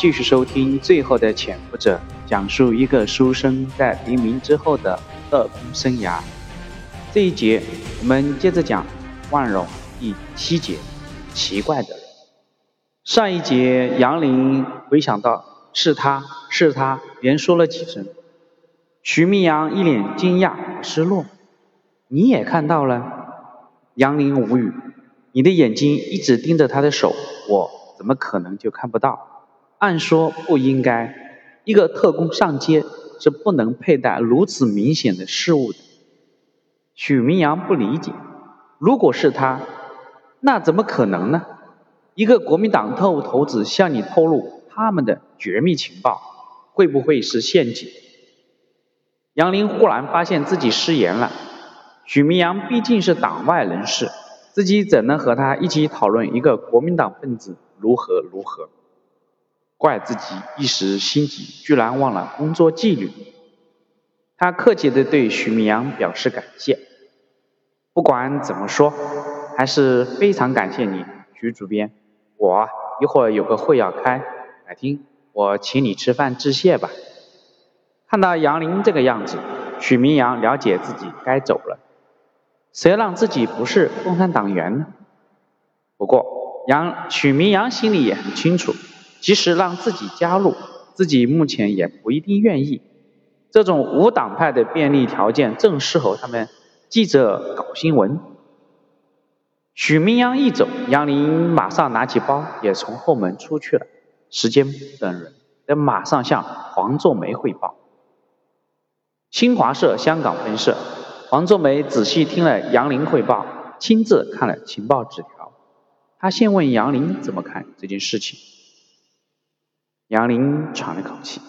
继续收听《最后的潜伏者》，讲述一个书生在黎明之后的特工生涯。这一节我们接着讲万荣第七节，奇怪的人。上一节杨林回想到是他是他，连说了几声。徐明阳一脸惊讶失落。你也看到了？杨林无语。你的眼睛一直盯着他的手，我怎么可能就看不到？按说不应该。一个特工上街是不能佩戴如此明显的事物的。许明阳不理解。如果是他，那怎么可能呢？一个国民党特务头子向你透露他们的绝密情报，会不会是陷阱？杨林忽然发现自己失言了。许明阳毕竟是党外人士。自己怎能和他一起讨论一个国民党分子如何如何？怪自己一时心急，居然忘了工作纪律。他客气地对许明阳表示感谢。不管怎么说，还是非常感谢你，徐主编。我一会儿有个会要开，改天我请你吃饭致谢吧。看到杨林这个样子，许明阳了解自己该走了。谁让自己不是共产党员呢？不过杨许明阳心里也很清楚，即使让自己加入，自己目前也不一定愿意。这种无党派的便利条件正适合他们记者搞新闻。许明阳一走，杨林马上拿起包，也从后门出去了。时间不等人，得马上向黄作梅汇报。新华社香港分社。黄作梅仔细听了杨林汇报，亲自看了情报纸条。他先问杨林怎么看这件事情。杨林喘了口气，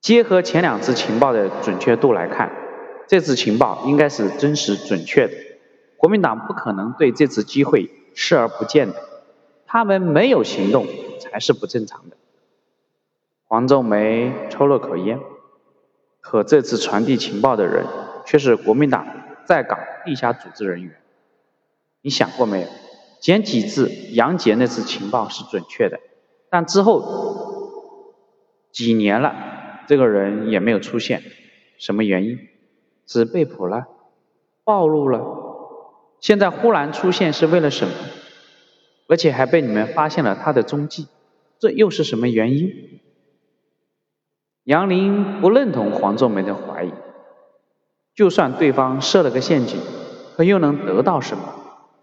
结合前两次情报的准确度来看，这次情报应该是真实准确的。国民党不可能对这次机会视而不见的，他们没有行动才是不正常的。黄仲梅抽了口烟，可这次传递情报的人。却是国民党在港地下组织人员。你想过没有？前几次杨杰那次情报是准确的，但之后几年了，这个人也没有出现，什么原因？是被捕了？暴露了？现在忽然出现是为了什么？而且还被你们发现了他的踪迹，这又是什么原因？杨林不认同黄仲梅的怀疑。就算对方设了个陷阱，可又能得到什么？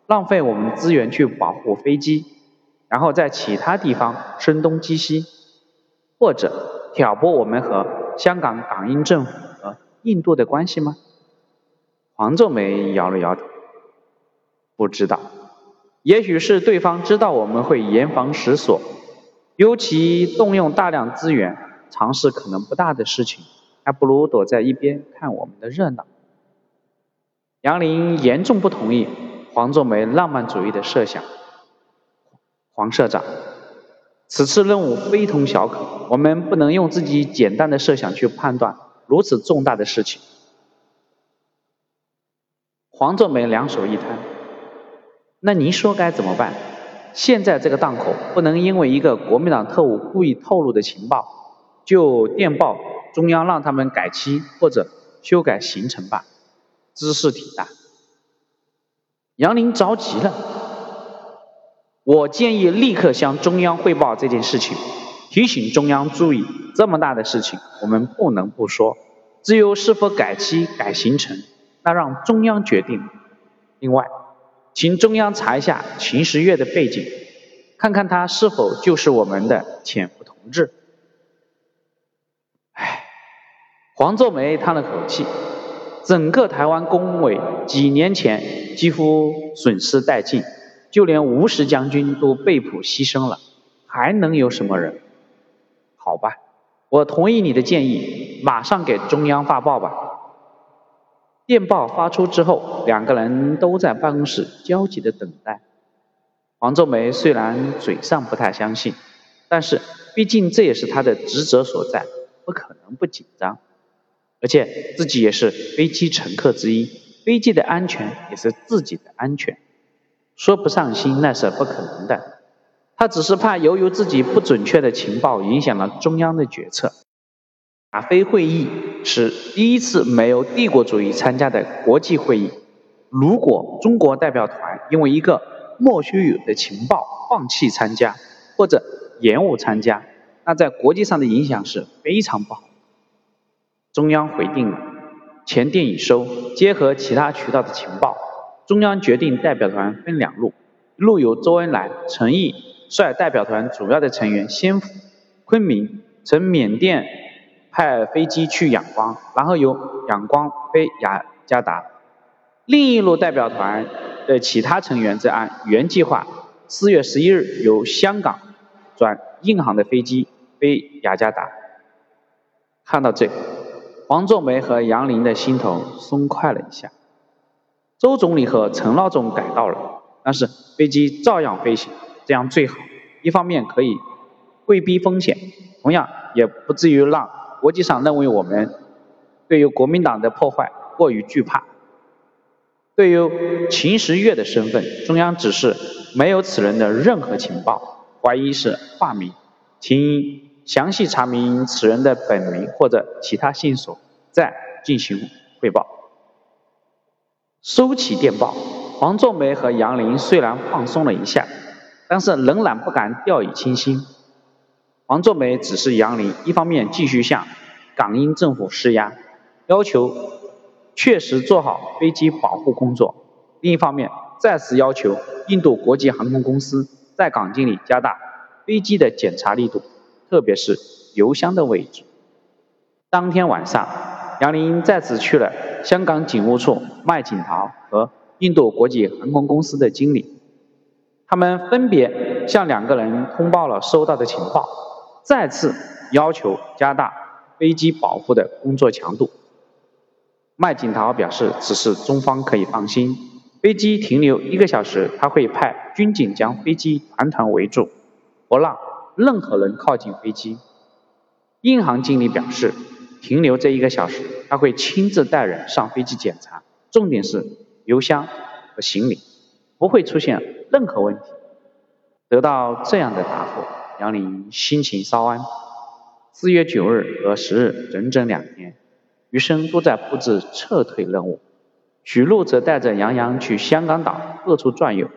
浪费我们资源去保护飞机，然后在其他地方声东击西，或者挑拨我们和香港港英政府和印度的关系吗？黄作梅摇了摇头，不知道。也许是对方知道我们会严防死锁，尤其动用大量资源尝试可能不大的事情。还不如躲在一边看我们的热闹。杨林严重不同意黄作梅浪漫主义的设想。黄社长，此次任务非同小可，我们不能用自己简单的设想去判断如此重大的事情。黄作梅两手一摊，那您说该怎么办？现在这个档口，不能因为一个国民党特务故意透露的情报，就电报。中央让他们改期或者修改行程吧，姿势挺大。杨林着急了，我建议立刻向中央汇报这件事情，提醒中央注意，这么大的事情我们不能不说。至于是否改期改行程，那让中央决定。另外，请中央查一下秦时月的背景，看看他是否就是我们的潜伏同志。唉黄作梅叹了口气，整个台湾工委几年前几乎损失殆尽，就连吴石将军都被捕牺牲了，还能有什么人？好吧，我同意你的建议，马上给中央发报吧。电报发出之后，两个人都在办公室焦急的等待。黄仲梅虽然嘴上不太相信，但是毕竟这也是他的职责所在，不可能不紧张。而且自己也是飞机乘客之一，飞机的安全也是自己的安全，说不上心那是不可能的。他只是怕由于自己不准确的情报影响了中央的决策。亚非会议是第一次没有帝国主义参加的国际会议。如果中国代表团因为一个莫须有的情报放弃参加或者延误参加，那在国际上的影响是非常不好。中央回定了，钱电已收，结合其他渠道的情报，中央决定代表团分两路，路由周恩来、陈毅率代表团主要的成员先赴昆明，乘缅甸派飞机去仰光，然后由仰光飞雅加达。另一路代表团的其他成员则按原计划，四月十一日由香港转印航的飞机飞雅加达。看到这，黄作梅和杨林的心头松快了一下。周总理和陈老总改道了，但是飞机照样飞行，这样最好。一方面可以规避风险，同样也不至于让国际上认为我们对于国民党的破坏过于惧怕。对于秦时月的身份，中央指示没有此人的任何情报，怀疑是化名，请详细查明此人的本名或者其他线索，再进行汇报。收起电报，黄作梅和杨林虽然放松了一下，但是仍然不敢掉以轻心。黄作梅指示杨林，一方面继续向港英政府施压，要求。确实做好飞机保护工作。另一方面，再次要求印度国际航空公司在港经理加大飞机的检查力度，特别是油箱的位置。当天晚上，杨林再次去了香港警务处麦景陶和印度国际航空公司的经理，他们分别向两个人通报了收到的情报，再次要求加大飞机保护的工作强度。麦景陶表示，此事中方可以放心。飞机停留一个小时，他会派军警将飞机团团围住，不让任何人靠近飞机。印航经理表示，停留这一个小时，他会亲自带人上飞机检查，重点是油箱和行李，不会出现任何问题。得到这样的答复，杨林心情稍安。四月九日和十日，整整两天。余生都在布置撤退任务，许禄则带着杨洋去香港岛各处转悠。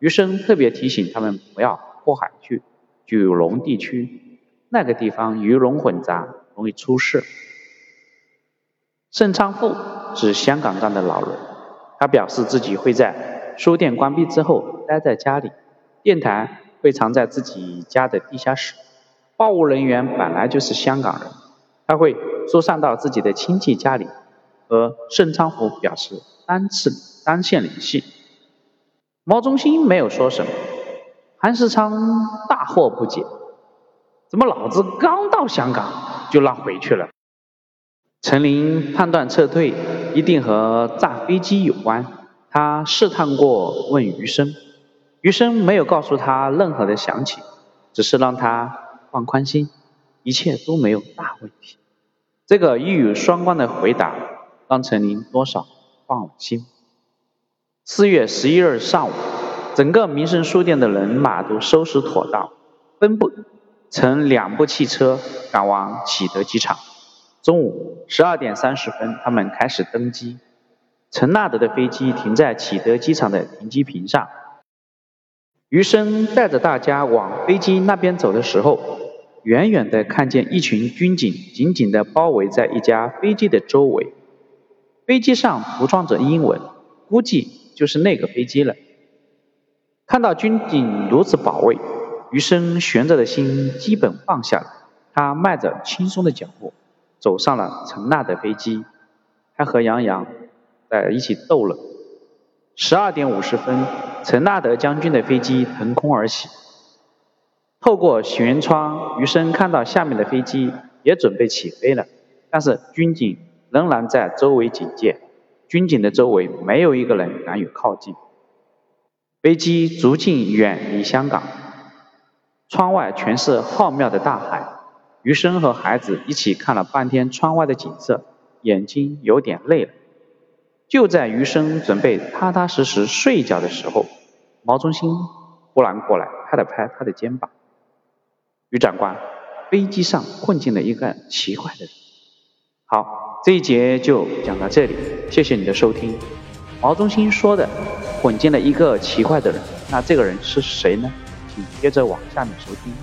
余生特别提醒他们不要过海去九龙地区，那个地方鱼龙混杂，容易出事。盛昌富是香港站的老人，他表示自己会在书店关闭之后待在家里，电台会藏在自己家的地下室。报务人员本来就是香港人，他会。疏散到自己的亲戚家里，和盛昌福表示单次单线联系。毛中心没有说什么，韩世昌大惑不解：怎么老子刚到香港就让回去了？陈林判断撤退一定和炸飞机有关，他试探过问余生，余生没有告诉他任何的详情，只是让他放宽心，一切都没有大问题。这个一语双关的回答，让陈林多少放了心。四月十一日上午，整个民生书店的人马都收拾妥当，分布乘两部汽车赶往启德机场。中午十二点三十分，他们开始登机。陈纳德的飞机停在启德机场的停机坪上。余生带着大家往飞机那边走的时候。远远的看见一群军警紧紧的包围在一架飞机的周围，飞机上涂装着英文，估计就是那个飞机了。看到军警如此保卫，余生悬着的心基本放下了。他迈着轻松的脚步走上了陈纳的飞机，他和杨洋在一起逗乐。十二点五十分，陈纳德将军的飞机腾空而起。透过舷窗，余生看到下面的飞机也准备起飞了，但是军警仍然在周围警戒。军警的周围没有一个人敢于靠近。飞机逐渐远离香港，窗外全是浩渺的大海。余生和孩子一起看了半天窗外的景色，眼睛有点累了。就在余生准备踏踏实实睡觉的时候，毛中心忽然过来。拍了拍他的肩膀。于长官，飞机上混进了一个奇怪的人。好，这一节就讲到这里，谢谢你的收听。毛中心说的混进了一个奇怪的人，那这个人是谁呢？紧接着往下面收听。